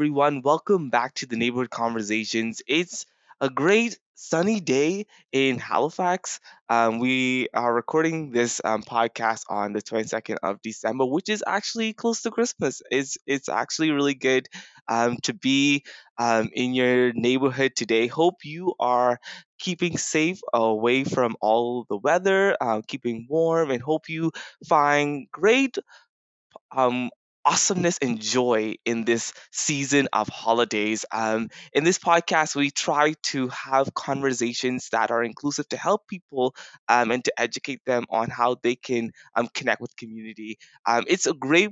Everyone. Welcome back to the Neighborhood Conversations. It's a great sunny day in Halifax. Um, we are recording this um, podcast on the 22nd of December, which is actually close to Christmas. It's, it's actually really good um, to be um, in your neighborhood today. Hope you are keeping safe away from all the weather, uh, keeping warm, and hope you find great um, awesomeness and joy in this season of holidays. Um, in this podcast, we try to have conversations that are inclusive to help people um, and to educate them on how they can um, connect with community. Um, it's a great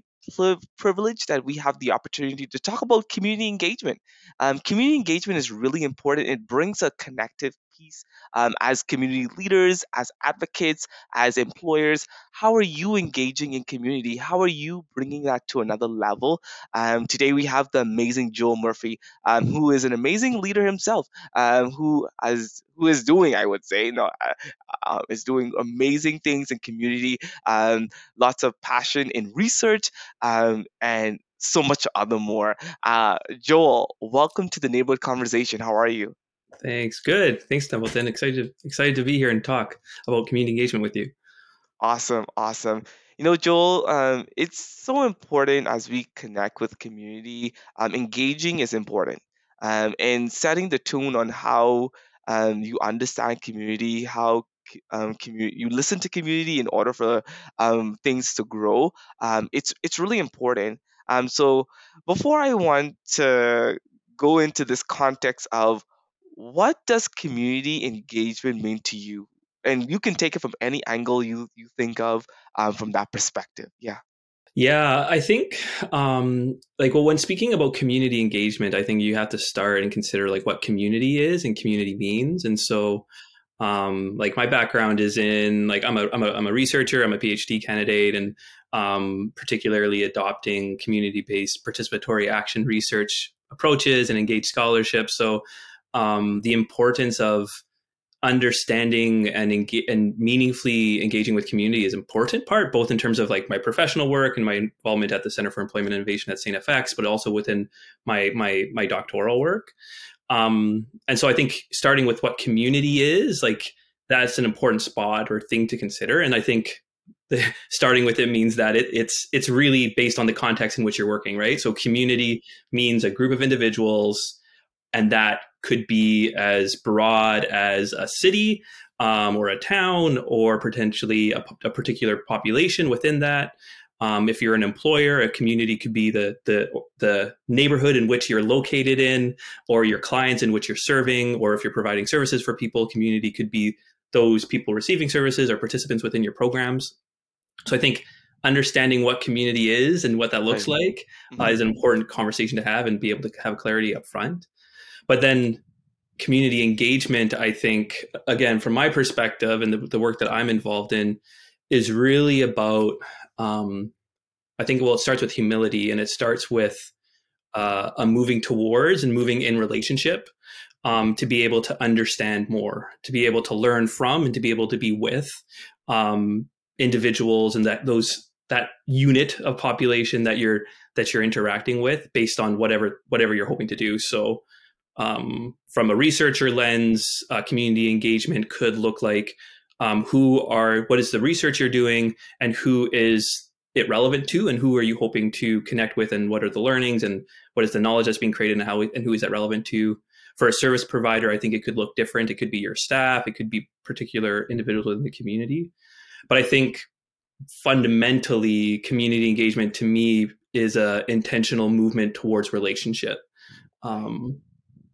privilege that we have the opportunity to talk about community engagement. Um, community engagement is really important. It brings a connective piece um, as community leaders, as advocates, as employers. How are you engaging in community? How are you bringing that to another level? Um, today we have the amazing Joel Murphy, um, who is an amazing leader himself, um, who who is doing, I would say, uh, uh, is doing amazing things in community. Um, lots of passion in research, um, and so much other more. Uh, Joel, welcome to the neighborhood conversation. How are you? Thanks. Good. Thanks, Templeton. Excited excited to be here and talk about community engagement with you. Awesome, awesome. You know, Joel, um, it's so important as we connect with community. Um, engaging is important, um, and setting the tone on how um, you understand community, how um, you listen to community in order for um, things to grow. Um, it's it's really important. So before I want to go into this context of what does community engagement mean to you? And you can take it from any angle you you think of um, from that perspective. Yeah. Yeah, I think um, like well, when speaking about community engagement, I think you have to start and consider like what community is and community means. And so, um, like my background is in like I'm a I'm a I'm a researcher. I'm a PhD candidate, and um, particularly adopting community based participatory action research approaches and engaged scholarship. So um, the importance of understanding and engage, and meaningfully engaging with community is important part both in terms of like my professional work and my involvement at the center for employment innovation at st fx but also within my my my doctoral work. Um, and so i think starting with what community is like that's an important spot or thing to consider and i think the, starting with it means that it, it's it's really based on the context in which you're working right? So community means a group of individuals and that could be as broad as a city um, or a town or potentially a, a particular population within that. Um, if you're an employer, a community could be the, the the neighborhood in which you're located in, or your clients in which you're serving, or if you're providing services for people, community could be those people receiving services or participants within your programs. So I think understanding what community is and what that looks right. like mm-hmm. uh, is an important conversation to have and be able to have clarity up front. But then community engagement, I think, again, from my perspective and the, the work that I'm involved in, is really about, um, I think, well, it starts with humility and it starts with uh, a moving towards and moving in relationship um, to be able to understand more, to be able to learn from, and to be able to be with um, individuals and that those that unit of population that you're that you're interacting with based on whatever whatever you're hoping to do. So um, from a researcher lens, uh, community engagement could look like um, who are what is the research you're doing and who is it relevant to and who are you hoping to connect with and what are the learnings and what is the knowledge that's being created and how and who is that relevant to? For a service provider i think it could look different. It could be your staff. It could be particular individuals in the community. But i think fundamentally community engagement to me is a intentional movement towards relationship. Um,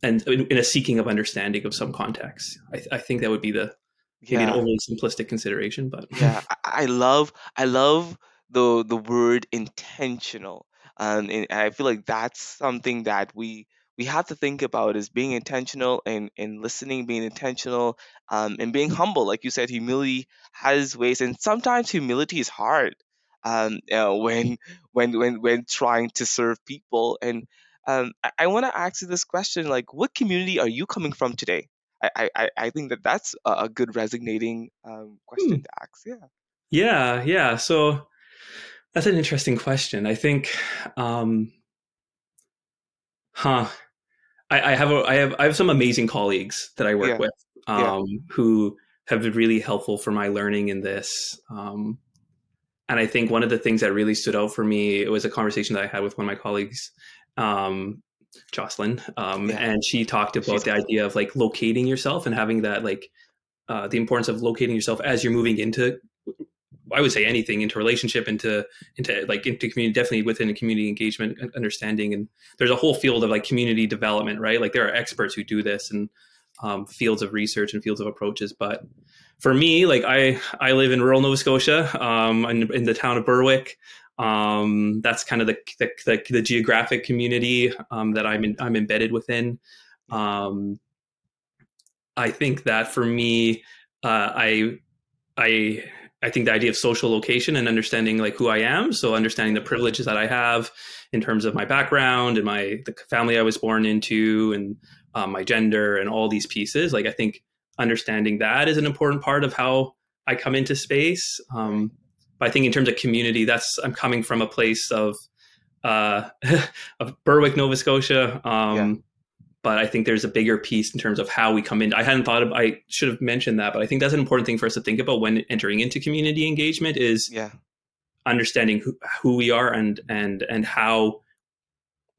and in, a seeking of understanding of some context. I, I think that would be the maybe yeah. an overly simplistic consideration, but yeah, I, love I love the the word intentional, um, and I feel like that's something that we we have to think about is being intentional and, and listening, being intentional, um, and being humble. Like you said, humility has ways, and sometimes humility is hard. Um, you know, when when when when trying to serve people, and um, I, I want to ask you this question: like, what community are you coming from today? I I, I think that that's a, a good resonating um, question hmm. to ask. Yeah. Yeah, yeah. So that's an interesting question. I think um, Huh. I, I have a, I have I have some amazing colleagues that I work Yeah. with um, Yeah. who have been really helpful for my learning in this. Um, and I think one of the things that really stood out for me it was a conversation that I had with one of my colleagues, um, Jocelyn, um, Yeah. and she talked about She's the idea of like locating yourself and having that like uh, the importance of locating yourself as you're moving into I would say anything into relationship, into into like into community, definitely within a community engagement and understanding. And there's a whole field of like community development, right? Like there are experts who do this and um, fields of research and fields of approaches. But for me, like I I live in rural Nova Scotia, um, in, in the town of Berwick. Um, that's kind of the the, the, the geographic community um, that I'm in, I'm embedded within. Um, I think that for me, uh, I I I think the idea of social location and understanding like who I am, so understanding the privileges that I have in terms of my background and my the family I was born into and um, my gender and all these pieces. Like I think understanding that is an important part of how I come into space. Um, I think in terms of community, that's I'm coming from a place of uh, of Berwick, Nova Scotia. Um, Yeah. But I think there's a bigger piece in terms of how we come in. I hadn't thought of. I should have mentioned that, but I think that's an important thing for us to think about when entering into community engagement is Yeah. understanding who, who we are and and and how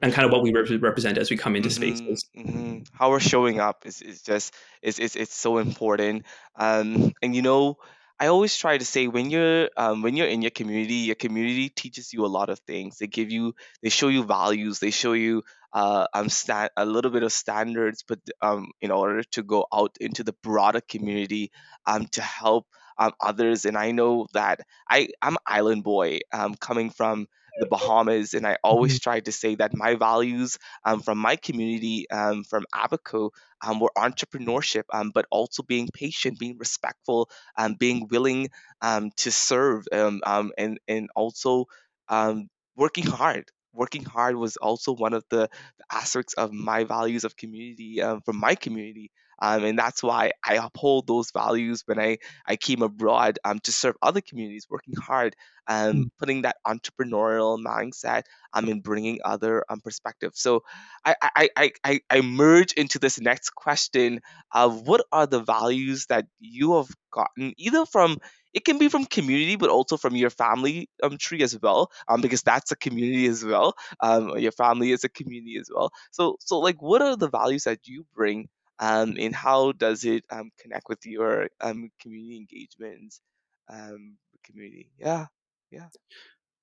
and kind of what we rep- represent as we come into Mhm, spaces. mhm. How we're showing up is, is just is it's it's so important. Um, and you know, I always try to say when you're um, when you're in your community, your community teaches you a lot of things. They give you, they show you values. They show you uh, um, sta- a little bit of standards, but um, in order to go out into the broader community, um, to help um, others. And I know that I I'm an island boy, um, coming from the Bahamas, and I always try to say that my values um, from my community, um, from Abaco, um, were entrepreneurship, um, but also being patient, being respectful, um, being willing um, to serve, um, um, and and also um, working hard. Working hard was also one of the, the aspects of my values of community um, from my community, um, and that's why I uphold those values when I I came abroad um, to serve other communities, working hard, um, Mm. putting that entrepreneurial mindset, um, and bringing other um, perspectives. So I, I, I, I, I merge into this next question of what are the values that you have gotten either from it can be from community but also from your family um, tree as well um, because that's a community as well um, your family is a community as well so so like what are the values that you bring um, and how does it um, connect with your um, community engagements um, community yeah yeah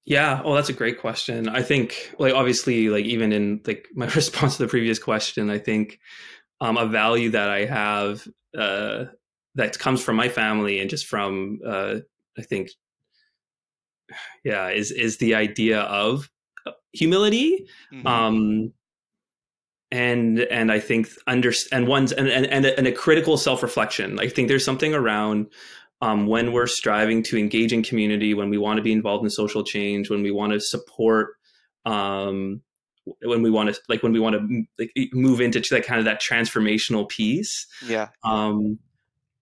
Yeah, oh, that's a great question. I think, like, obviously, like even in like my response to the previous question, I think um, a value that I have uh, that comes from my family and just from uh, I think, yeah, is is the idea of uh, humility. Mhm. Um, and and I think under and one's and and and a, and a critical self reflection. I think there's something around um, when we're striving to engage in community, when we want to be involved in social change, when we want to support, um, when we want to like when we want to like move into that kind of that transformational piece. yeah Um,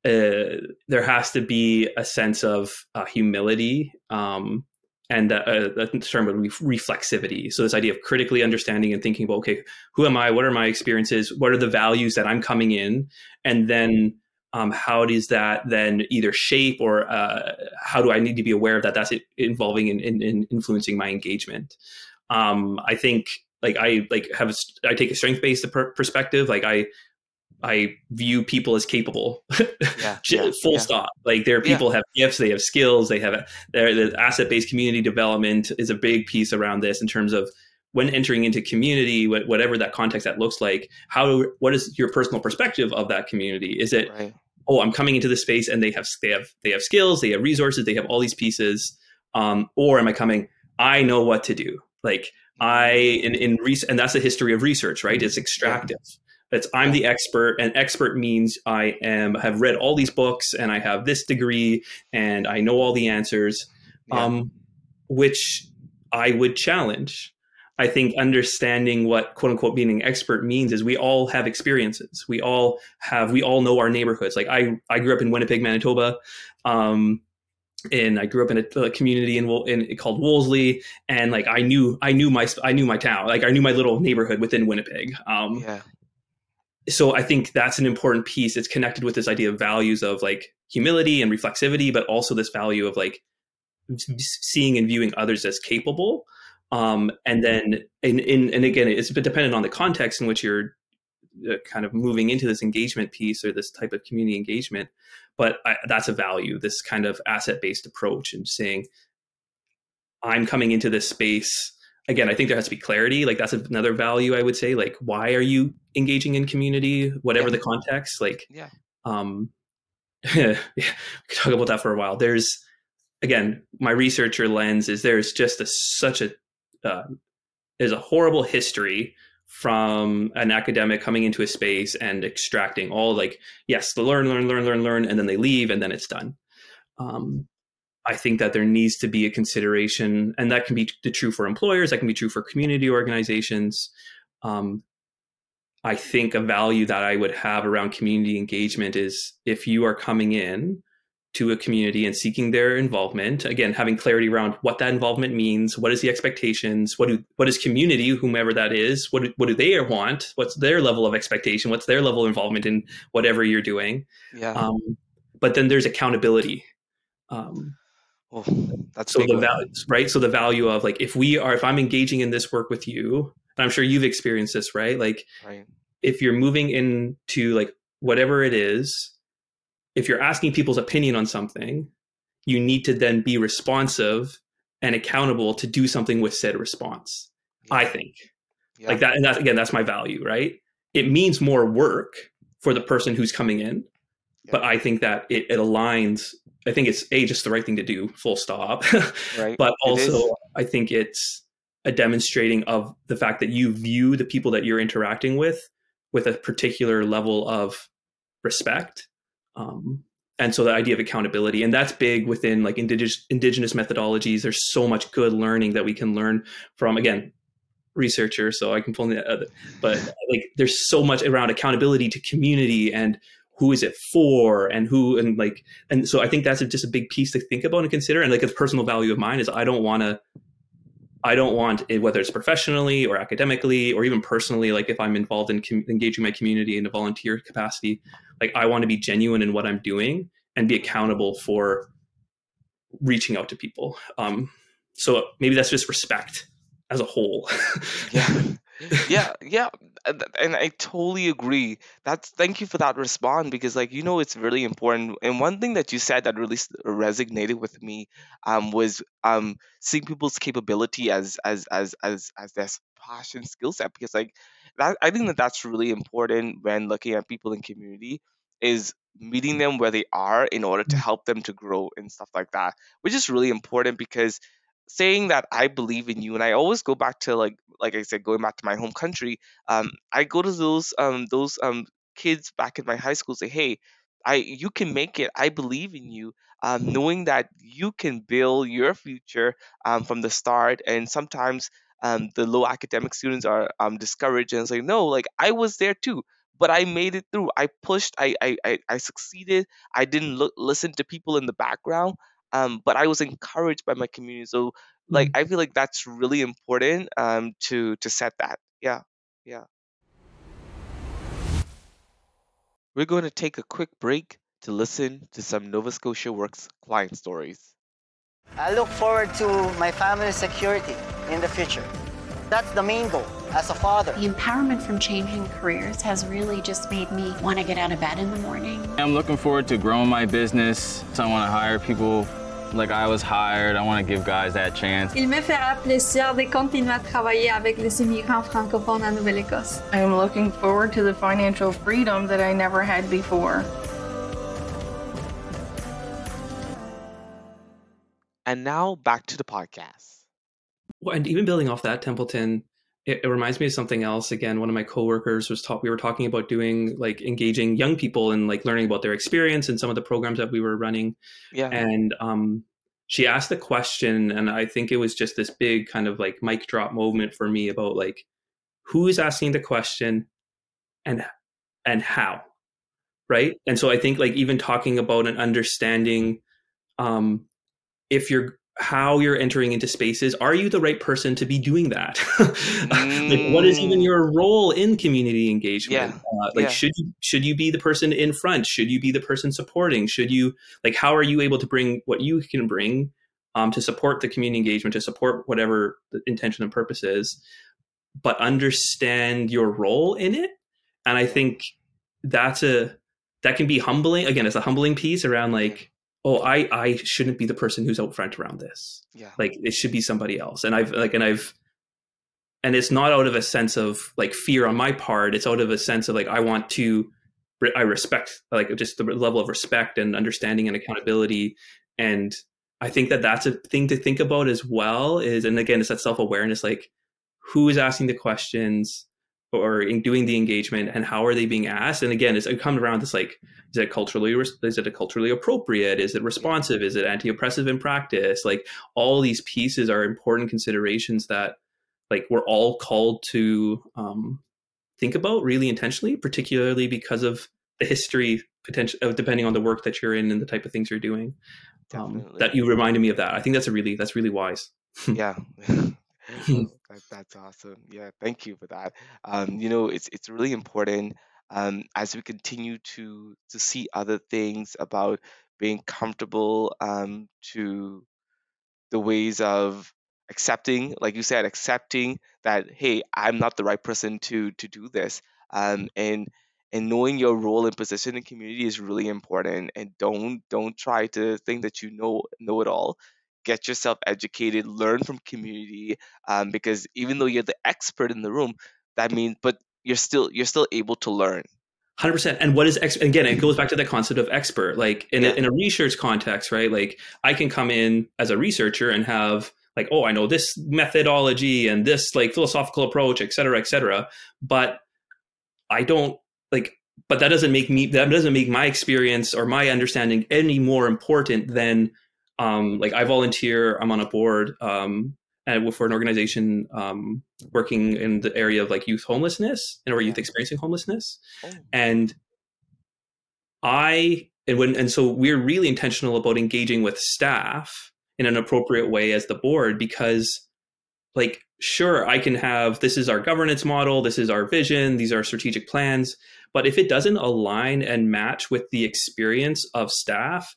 uh, there has to be a sense of uh, humility um, and uh, that term of re- reflexivity. So this idea of critically understanding and thinking about, okay, who am I? What are my experiences? What are the values that I'm coming in? And then um, how does that then either shape or uh, how do I need to be aware of that? That's involving in, in, in influencing my engagement. Um, I think like I like have a, I take a strength based perspective. Like I I view people as capable. Yeah, yeah, Full yeah. stop. Like there are Yeah. people have gifts, they have skills, they have their the asset based community development is a big piece around this in terms of when entering into community, whatever that context that looks like. How what is your personal perspective of that community? Is it right oh i'm coming into this space and they have they have they have skills they have resources they have all these pieces um, or am i coming i know what to do like i in in res- and that's the history of research right it's extractive it's i'm the expert and expert means i am have read all these books and i have this degree and i know all the answers Yeah. um, which i would challenge I think understanding what quote unquote being an expert means is we all have experiences. We all have, we all know our neighborhoods. Like I, I grew up in Winnipeg, Manitoba. Um, and I grew up in a, a community in, in, called Wolseley, and like I knew I knew my I knew my town, like I knew my little neighborhood within Winnipeg. Um, yeah. So I think that's an important piece. It's connected with this idea of values of like humility and reflexivity, but also this value of like seeing and viewing others as capable. Um, and then, in, and again, it's dependent on the context in which you're uh, kind of moving into this engagement piece or this type of community engagement but I, that's a value this kind of asset based approach and saying i'm coming into this space again i think there has to be clarity. Like that's another value i would say. Like why are you engaging in community? Whatever yeah. the context like yeah. um yeah, we could talk about that for a while. There's again my researcher lens is there's just a, such a uh, there's a horrible history from an academic coming into a space and extracting all like yes the learn learn learn learn learn and then they leave and then it's done. Um, i think that there needs to be a consideration and that can be true for employers that can be true for community organizations. Um, i think a value that i would have around community engagement is if you are coming in to a community and seeking their involvement again having clarity around what that involvement means what is the expectations what do what is community whomever that is what do, what do they want what's their level of expectation what's their level of involvement in whatever you're doing. Yeah. Um, but then there's accountability. Um, well, that's so the value right so the value of like if we are if i'm engaging in this work with you and i'm sure you've experienced this right like right. if you're moving into like whatever it is if you're asking people's opinion on something, you need to then be responsive and accountable to do something with said response. Yeah. I think yeah. like that, and that again, that's my value, right? It means more work for the person who's coming in, yeah. but I think that it, it, aligns. I think it's a just the right thing to do, full stop. right. But also, I think it's a demonstrating of the fact that you view the people that you're interacting with with a particular level of respect um, and so the idea of accountability and that's big within like indigenous indigenous methodologies there's so much good learning that we can learn from again researcher so i can pull that but like there's so much around accountability to community and who is it for and who and like and so i think that's just a big piece to think about and consider and like a personal value of mine is i don't want to I don't want it, whether it's professionally or academically or even personally, like if I'm involved in com- engaging my community in a volunteer capacity, like I want to be genuine in what I'm doing and be accountable for reaching out to people. Um, so maybe that's just respect as a whole. yeah. Yeah, yeah, and I totally agree. That's thank you for that response because like you know it's really important. And one thing that you said that really resonated with me um was um seeing people's capability as as as as as their passion skill set because like that I think that that's really important when looking at people in community is meeting them where they are in order to mm. help them to grow and stuff like that, which is really important because saying that I believe in you, and I always go back to like like I said, going back to my home country. Um, I go to those um those um kids back in my high school say, hey, I you can make it. I believe in you. Um, knowing that you can build your future um, from the start, and sometimes um, the low academic students are um, discouraged and it's like, no, like I was there too but I made it through. I pushed. I I I, I succeeded. I didn't look, listen to people in the background. Um, but I was encouraged by my community. So like mm. I feel like that's really important um to to set that. Yeah. Yeah. We're going to take a quick break to listen to some Nova Scotia Works client stories. I look forward to my family's security in the future. That's the main goal as a father. The empowerment from changing careers has really just made me want to get out of bed in the morning. I'm looking forward to growing my business. So I want to hire people like I was hired. I want to give guys that chance. Il me fera plaisir de continuer à travailler avec les immigrants francophones en Nouvelle-Écosse. I am looking forward to the financial freedom that I never had before. And now back to the podcast. Well, and even building off that, Templeton, it, it, reminds me of something else. Again, one of my coworkers was taught. We were talking about doing like engaging young people and like learning about their experience and some of the programs that we were running. Yeah. And um, she asked the question, and I think it was just this big kind of like mic drop moment for me about like who is asking the question and and how, right? And so I think like even talking about an understanding um, if you're how you're entering into spaces are you the right person to be doing that like what is even Mm. your role in community engagement Yeah. uh, like Yeah. should you should you be the person in front should you be the person supporting should you like how are you able to bring what you can bring um, to support the community engagement to support whatever the intention and purpose is but understand your role in it and i think that's a that can be humbling again it's a humbling piece around like oh i i shouldn't be the person who's out front around this. Yeah. like it should be somebody else. And i've like and i've and it's not out of a sense of like fear on my part. It's out of a sense of like i want to i respect like just the level of respect and understanding and accountability. And i think that that's a thing to think about as well is and again it's that self-awareness like who is asking the questions or in doing the engagement and how are they being asked? And again it's it comes around this like is it culturally is it culturally appropriate? Is it responsive? Is it anti-oppressive in practice? Like all these pieces are important considerations that like we're all called to um, think about really intentionally particularly because of the history potential depending on the work that you're in and the type of things you're doing. Um, that you reminded me of that. I think that's a really that's really wise. Yeah that, that's awesome. Yeah thank you for that. Um you know it's it's really important um as we continue to to see other things about being comfortable um to the ways of accepting like you said accepting that hey i'm not the right person to to do this um and and knowing your role and position in community is really important and don't don't try to think that you know know it all get yourself educated learn from community um, because even though you're the expert in the room that means but you're still you're still able to learn 100% and what is ex- again it goes back to the concept of expert like in, Yeah. a, in a research context right like i can come in as a researcher and have like oh i know this methodology and this like philosophical approach et cetera et cetera but i don't like but that doesn't make me that doesn't make my experience or my understanding any more important than um like i volunteer i'm on a board um and for an organization um working in the area of like youth homelessness and or youth experiencing homelessness. Oh, and i and when and so we're really intentional about engaging with staff in an appropriate way as the board because like sure i can have this is our governance model this is our vision these are strategic plans but if it doesn't align and match with the experience of staff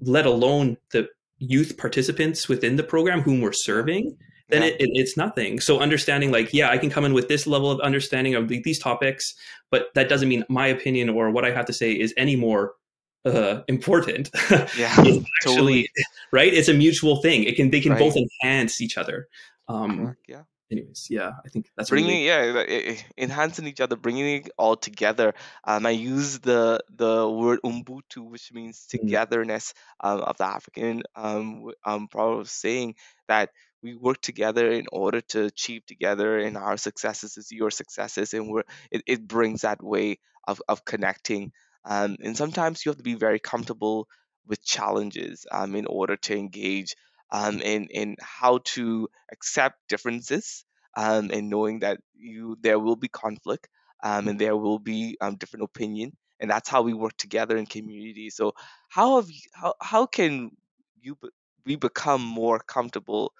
let alone the youth participants within the program whom we're serving then Yeah. it, it, it's nothing. So understanding like yeah i can come in with this level of understanding of the, these topics but that doesn't mean my opinion or what i have to say is any more uh, important. Yeah it's actually totally. right? It's a mutual thing. It can they can Right. both enhance each other. Um yeah anyways yeah i think that's bringing really yeah enhancing each other bringing it all together. Um i use the the word ubuntu which means Mm. togetherness um, of the african um um proverb saying that we work together in order to achieve together and our successes is your successes and we're it, it brings that way of, of connecting. Um and sometimes you have to be very comfortable with challenges um in order to engage um in in how to accept differences um, and knowing that you there will be conflict um, and there will be um, different opinion and that's how we work together in community. So how have you, how, how can you be, we become more comfortable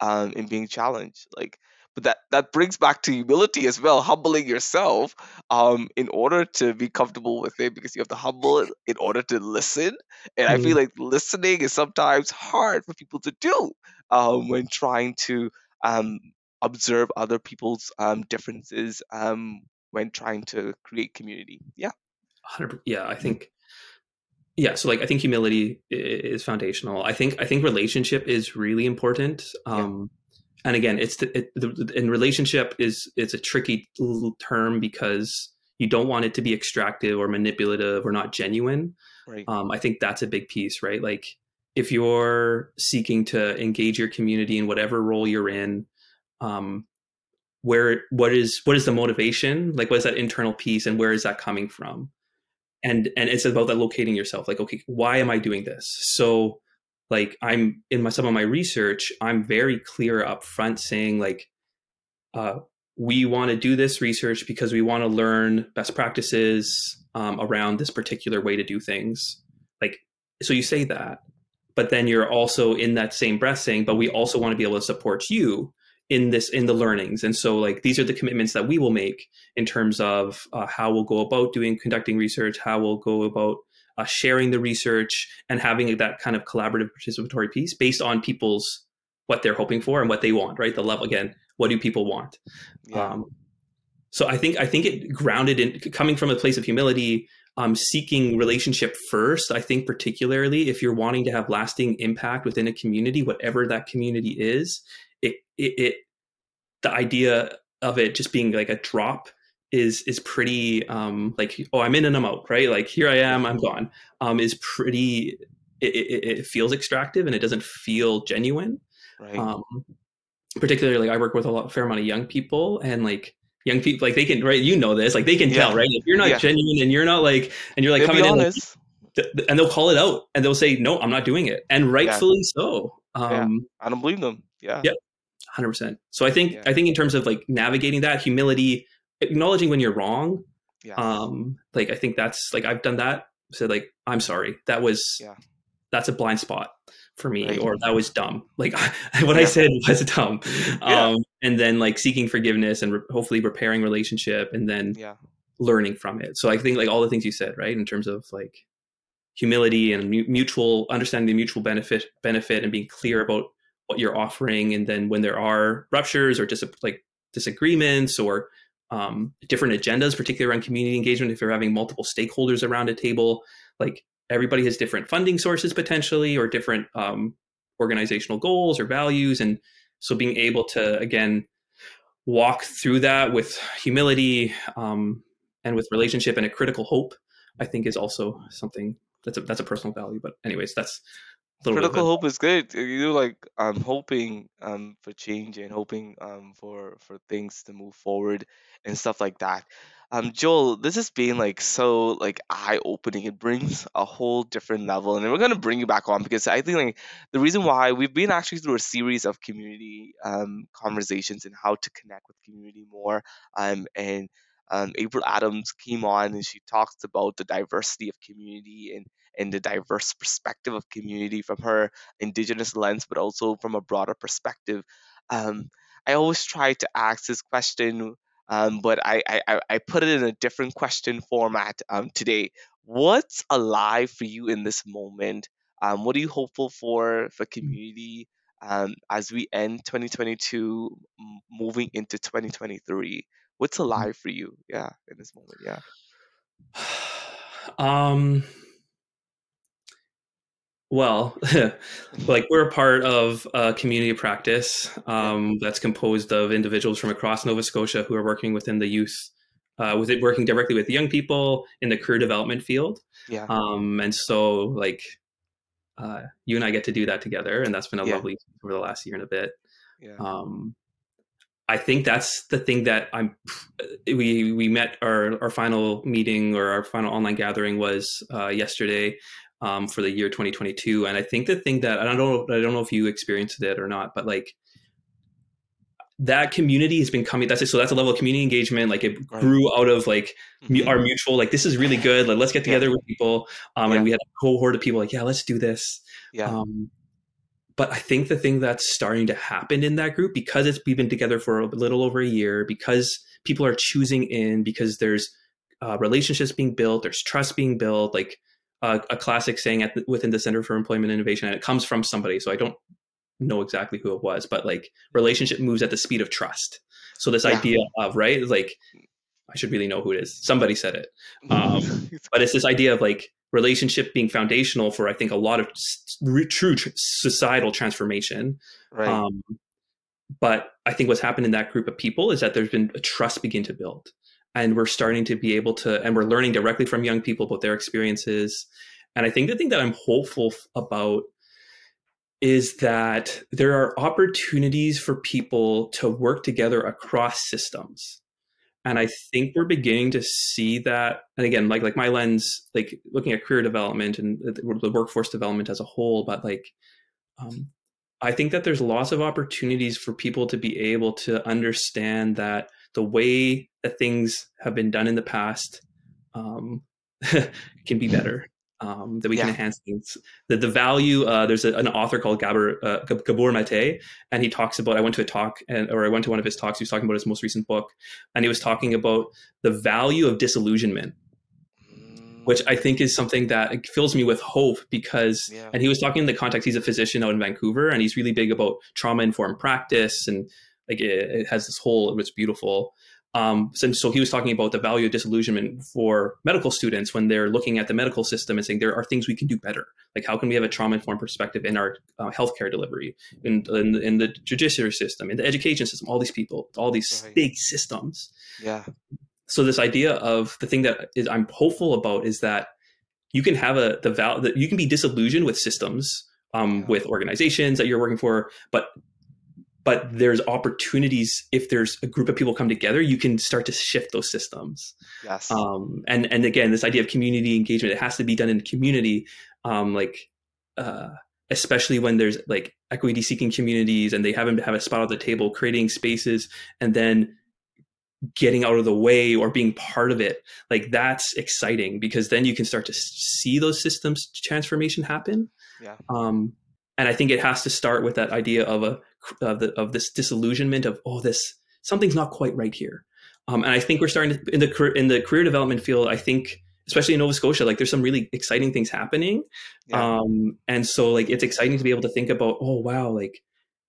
um, in being challenged? Like but that that brings back to humility as well humbling yourself um, in order to be comfortable with it because you have to humble it in order to listen and i feel like listening is sometimes hard for people to do um, when trying to um, observe other people's um, differences um, when trying to create community. Yeah. 100 yeah i think yeah so like i think humility is foundational i think i think relationship is really important um and again it's the, it, the in relationship is it's a tricky term because you don't want it to be extractive or manipulative or not genuine. Right. um, i think that's a big piece right? Like if you're seeking to engage your community in whatever role you're in um, where what is what is the motivation? Like what is that internal piece and where is that coming from? And and it's about that locating yourself like okay why am i doing this? So like i'm in my some of my research i'm very clear up front saying like uh, we want to do this research because we want to learn best practices um, around this particular way to do things. Like so you say that but then you're also in that same breath saying, but we also want to be able to support you in this in the learnings. And so like these are the commitments that we will make in terms of uh, how we'll go about doing conducting research how we'll go about uh, sharing the research and having that kind of collaborative participatory piece based on people's what they're hoping for and what they want right the level again what do people want Yeah. um, so i think i think it grounded in coming from a place of humility um, seeking relationship first i think particularly if you're wanting to have lasting impact within a community whatever that community is it, it, it the idea of it just being like a drop is is pretty um like oh i'm in and i'm out right like here i am i'm gone um is pretty it, it, it feels extractive and it doesn't feel genuine right. um particularly like i work with a lot fair amount of young people and like young people like they can right you know this like they can tell right if you're not Yeah. genuine and you're not like and you're like They'll coming in like, th- th- and they'll call it out and they'll say no i'm not doing it and rightfully so Yeah. um I don't believe them. Yeah. Yeah. hundred percent. So I think Yeah. I think in terms of like navigating that humility, acknowledging when you're wrong. Yeah. Um, like I think that's like I've done that. Said like I'm sorry. That was Yeah. that's a blind spot for me, Right. or that was dumb. Like what I said was dumb. Yeah. Um, and then like seeking forgiveness and re- hopefully repairing relationship, and then yeah. learning from it. So I think like all the things you said, right, in terms of like humility and mu- mutual understanding the mutual benefit benefit and being clear about what you're offering and then when there are ruptures or dis- like disagreements or um, different agendas particularly around community engagement if you're having multiple stakeholders around a table like everybody has different funding sources potentially or different um, organizational goals or values and so being able to again walk through that with humility um, and with relationship and a critical hope i think is also something that's a that's a personal value but anyways that's critical hope is good you like I'm hoping um for change and hoping um for for things to move forward and stuff like that. Um joel this has been like so like eye opening it brings a whole different level and we're going to bring you back on because i think like the reason why we've been actually through a series of community um conversations and how to connect with community more um and um, April Adams came on and she talked about the diversity of community and and the diverse perspective of community from her indigenous lens, but also from a broader perspective. Um, I always try to ask this question, um, but I, I, I- put it in a different question format um, today. What's alive for you in this moment? Um, what are you hopeful for for community um, as we end 2022, m- moving into 2023? What's alive for you? Yeah, in this moment. Yeah. um well like we're a part of a community of practice um, that's composed of individuals from across nova scotia who are working within the youth uh, with it working directly with young people in the career development field Yeah. um, and so like uh, you and i get to do that together and that's been a Yeah. lovely over the last year and a bit Yeah. um, I think that's the thing that I'm. We we met our our final meeting or our final online gathering was uh, yesterday um, for the year 2022, and I think the thing that I don't know I don't know if you experienced it or not, but like that community has been coming. That's it. So that's a level of community engagement. Like it grew out of like Mhm. our mutual. Like this is really good. Like let's get Yeah. together with people. Um, Yeah. and we had a cohort of people like yeah, let's do this. Yeah. Um, but I think the thing that's starting to happen in that group, because it's we've been together for a little over a year, because people are choosing in, because there's uh, relationships being built, there's trust being built, like uh, a classic saying at the, within the Center for Employment Innovation, and it comes from somebody, so I don't know exactly who it was, but like relationship moves at the speed of trust. So this Yeah. idea of right, like I should really know who it is. Somebody said it, um, but it's this idea of like relationship being foundational for I think a lot of true tr- societal transformation. right. Um, but I think what's happened in that group of people is that there's been a trust begin to build, and we're starting to be able to, and we're learning directly from young people about their experiences. And I think the thing that I'm hopeful about is that there are opportunities for people to work together across systems and i think we're beginning to see that and again like like my lens like looking at career development and the workforce development as a whole but like um, i think that there's lots of opportunities for people to be able to understand that the way that things have been done in the past um, can be better um, that we can enhance things. The, the value, uh, there's a, an author called Gabor, uh, Gabor Mate, and he talks about, I went to a talk, and or I went to one of his talks, he was talking about his most recent book, and he was talking about the value of disillusionment, which I think is something that fills me with hope because, Yeah. and he was talking in the context, he's a physician out in Vancouver, and he's really big about trauma informed practice, and like it, it has this whole, it's beautiful. Um, so, so he was talking about the value of disillusionment for medical students when they're looking at the medical system and saying there are things we can do better. Like how can we have a trauma informed perspective in our uh, healthcare delivery, in, in in the judiciary system, in the education system, all these people, all these Right. big systems. Yeah. So this idea of the thing that is I'm hopeful about is that you can have a the val that you can be disillusioned with systems, um, Yeah. with organizations that you're working for, but but there's opportunities if there's a group of people come together, you can start to shift those systems. Yes. Um, and and again, this idea of community engagement, it has to be done in community, um, like uh, especially when there's like equity seeking communities and they haven't have a spot at the table, creating spaces and then getting out of the way or being part of it like that's exciting because then you can start to see those systems transformation happen Yeah. um and i think it has to start with that idea of a of, the, of this disillusionment of oh this something's not quite right here. Um and i think we're starting to in the career in the career development field i think especially in nova scotia like there's some really exciting things happening. Yeah. um and so like it's exciting to be able to think about oh wow like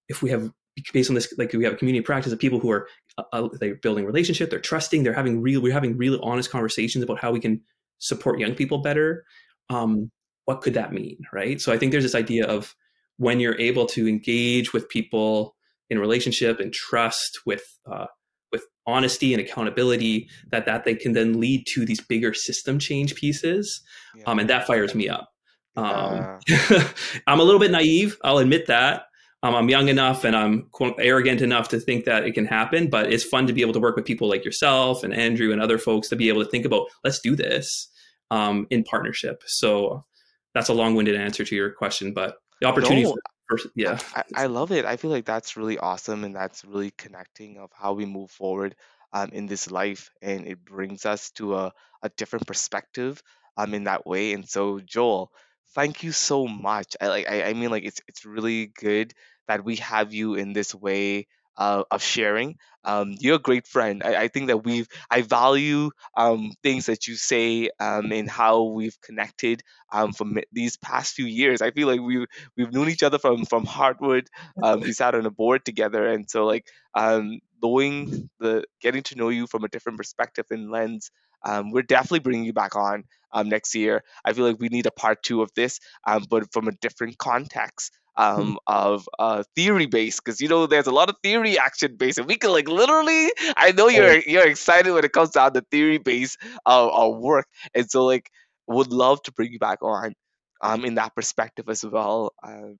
if we have based on this like we have a community practice of people who are uh, uh, they're building relationship they're trusting they're having real we're having really honest conversations about how we can support young people better. Um what could that mean right? So i think there's this idea of when you're able to engage with people in relationship and trust with uh, with honesty and accountability that that they can then lead to these bigger system change pieces yeah. um, and that fires me up um, Yeah. i'm a little bit naive i'll admit that um, i'm young enough and i'm quote, arrogant enough to think that it can happen but it's fun to be able to work with people like yourself and andrew and other folks to be able to think about let's do this um, in partnership so that's a long-winded answer to your question but the opportunity No, for, for yeah I, I love it. I feel like that's really awesome and that's really connecting of how we move forward um, in this life and it brings us to a, a different perspective um, in that way. And so Joel, thank you so much. I like I, I mean like it's it's really good that we have you in this way uh, of sharing. Um, you're a great friend. I, I think that we've I value um, things that you say um, and how we've connected um, for these past few years. I feel like we've we've known each other from from Heartwood. Um, we sat on a board together, and so like um, knowing the getting to know you from a different perspective and lens. Um, we're definitely bringing you back on um, next year. I feel like we need a part two of this, um, but from a different context um, of uh, theory based, because you know there's a lot of theory action based, and we can like literally. I know you're you're excited when it comes down to theory based uh, uh, work, and so like would love to bring you back on um, in that perspective as well. Um,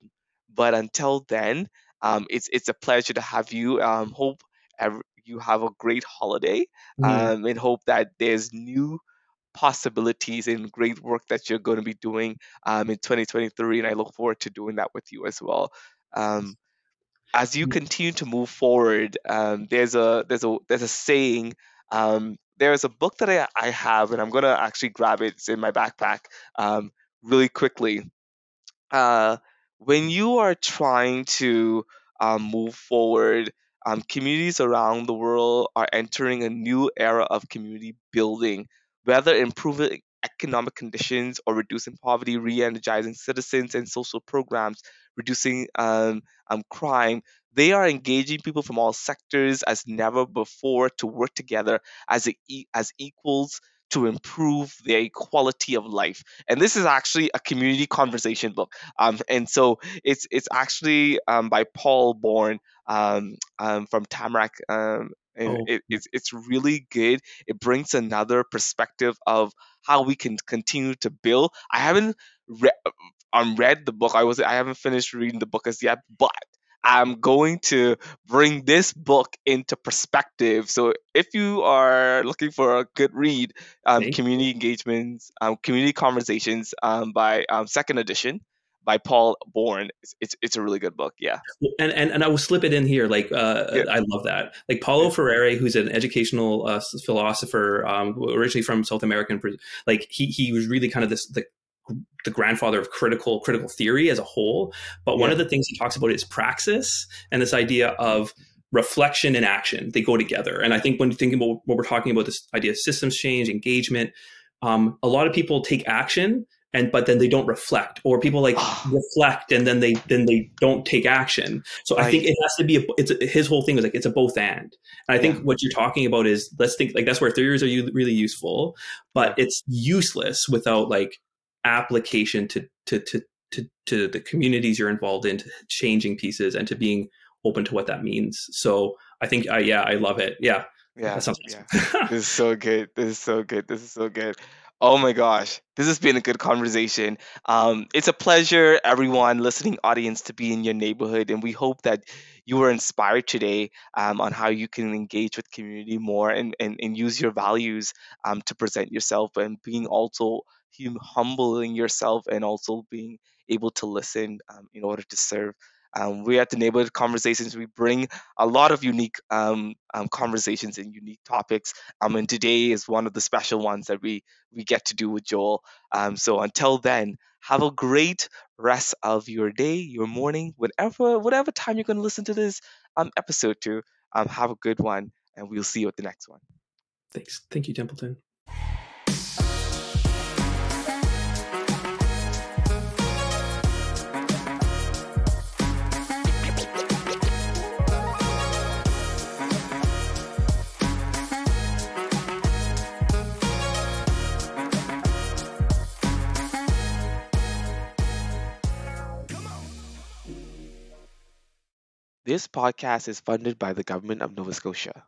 but until then, um, it's it's a pleasure to have you. Um, hope ev- you have a great holiday, Mm. um, and hope that there's new possibilities and great work that you're going to be doing um, in 2023. And I look forward to doing that with you as well. Um, as you Mm. continue to move forward, um, there's a there's a there's a saying. Um, there's a book that I, I have, and I'm gonna actually grab it. It's in my backpack um, really quickly. Uh, when you are trying to um, move forward, um, communities around the world are entering a new era of community building, whether improving economic conditions or reducing poverty, re-energizing citizens and social programs, reducing um, um, crime. They are engaging people from all sectors as never before to work together as as equals to improve their quality of life. And this is actually a community conversation book. Um, and so it's it's actually um, by Paul Born um, um, from Tamarack. And Oh. it, it's it's really good. It brings another perspective of how we can continue to build. I haven't read um, read the book. I was I haven't finished reading the book as yet, but I'm going to bring this book into perspective. So if you are looking for a good read, um, community engagements, um, community conversations um, by um, second edition by Paul Born. It's, it's it's a really good book. Yeah. And, and and I will slip it in here. Like uh, Yeah. I love that. Like Paulo Freire, who's an educational uh, philosopher, um, originally from South American. Like he he was really kind of this the the grandfather of critical critical theory as a whole. But one of the things he talks about is praxis and this idea of reflection and action. They go together. And I think when you think about what we're talking about, this idea of systems change, engagement, um, a lot of people take action and but then they don't reflect or people like reflect and then they then they don't take action so i think it has to be a, it's a, his whole thing was like it's a both and and i think Yeah. what you're talking about is let's think like that's where theories are u- really useful but it's useless without like application to to to to, to the communities you're involved in to changing pieces and to being open to what that means so i think i yeah i love it yeah Yeah. yeah. This is so good. This is so good. This is so good. Oh my gosh. This has been a good conversation. Um, it's a pleasure, everyone, listening audience, to be in your neighborhood. And we hope that you were inspired today um, on how you can engage with community more and, and, and use your values um, to present yourself and being also hum- humbling yourself and also being able to listen um, in order to serve. Um, we at the neighborhood conversations, we bring a lot of unique um, um, conversations and unique topics. Um, and today is one of the special ones that we we get to do with Joel. Um, so until then, have a great rest of your day, your morning, whatever whatever time you're going to listen to this um, episode to. Have a good one, and we'll see you at the next one. thanks thank you templeton This podcast is funded by the government of Nova Scotia.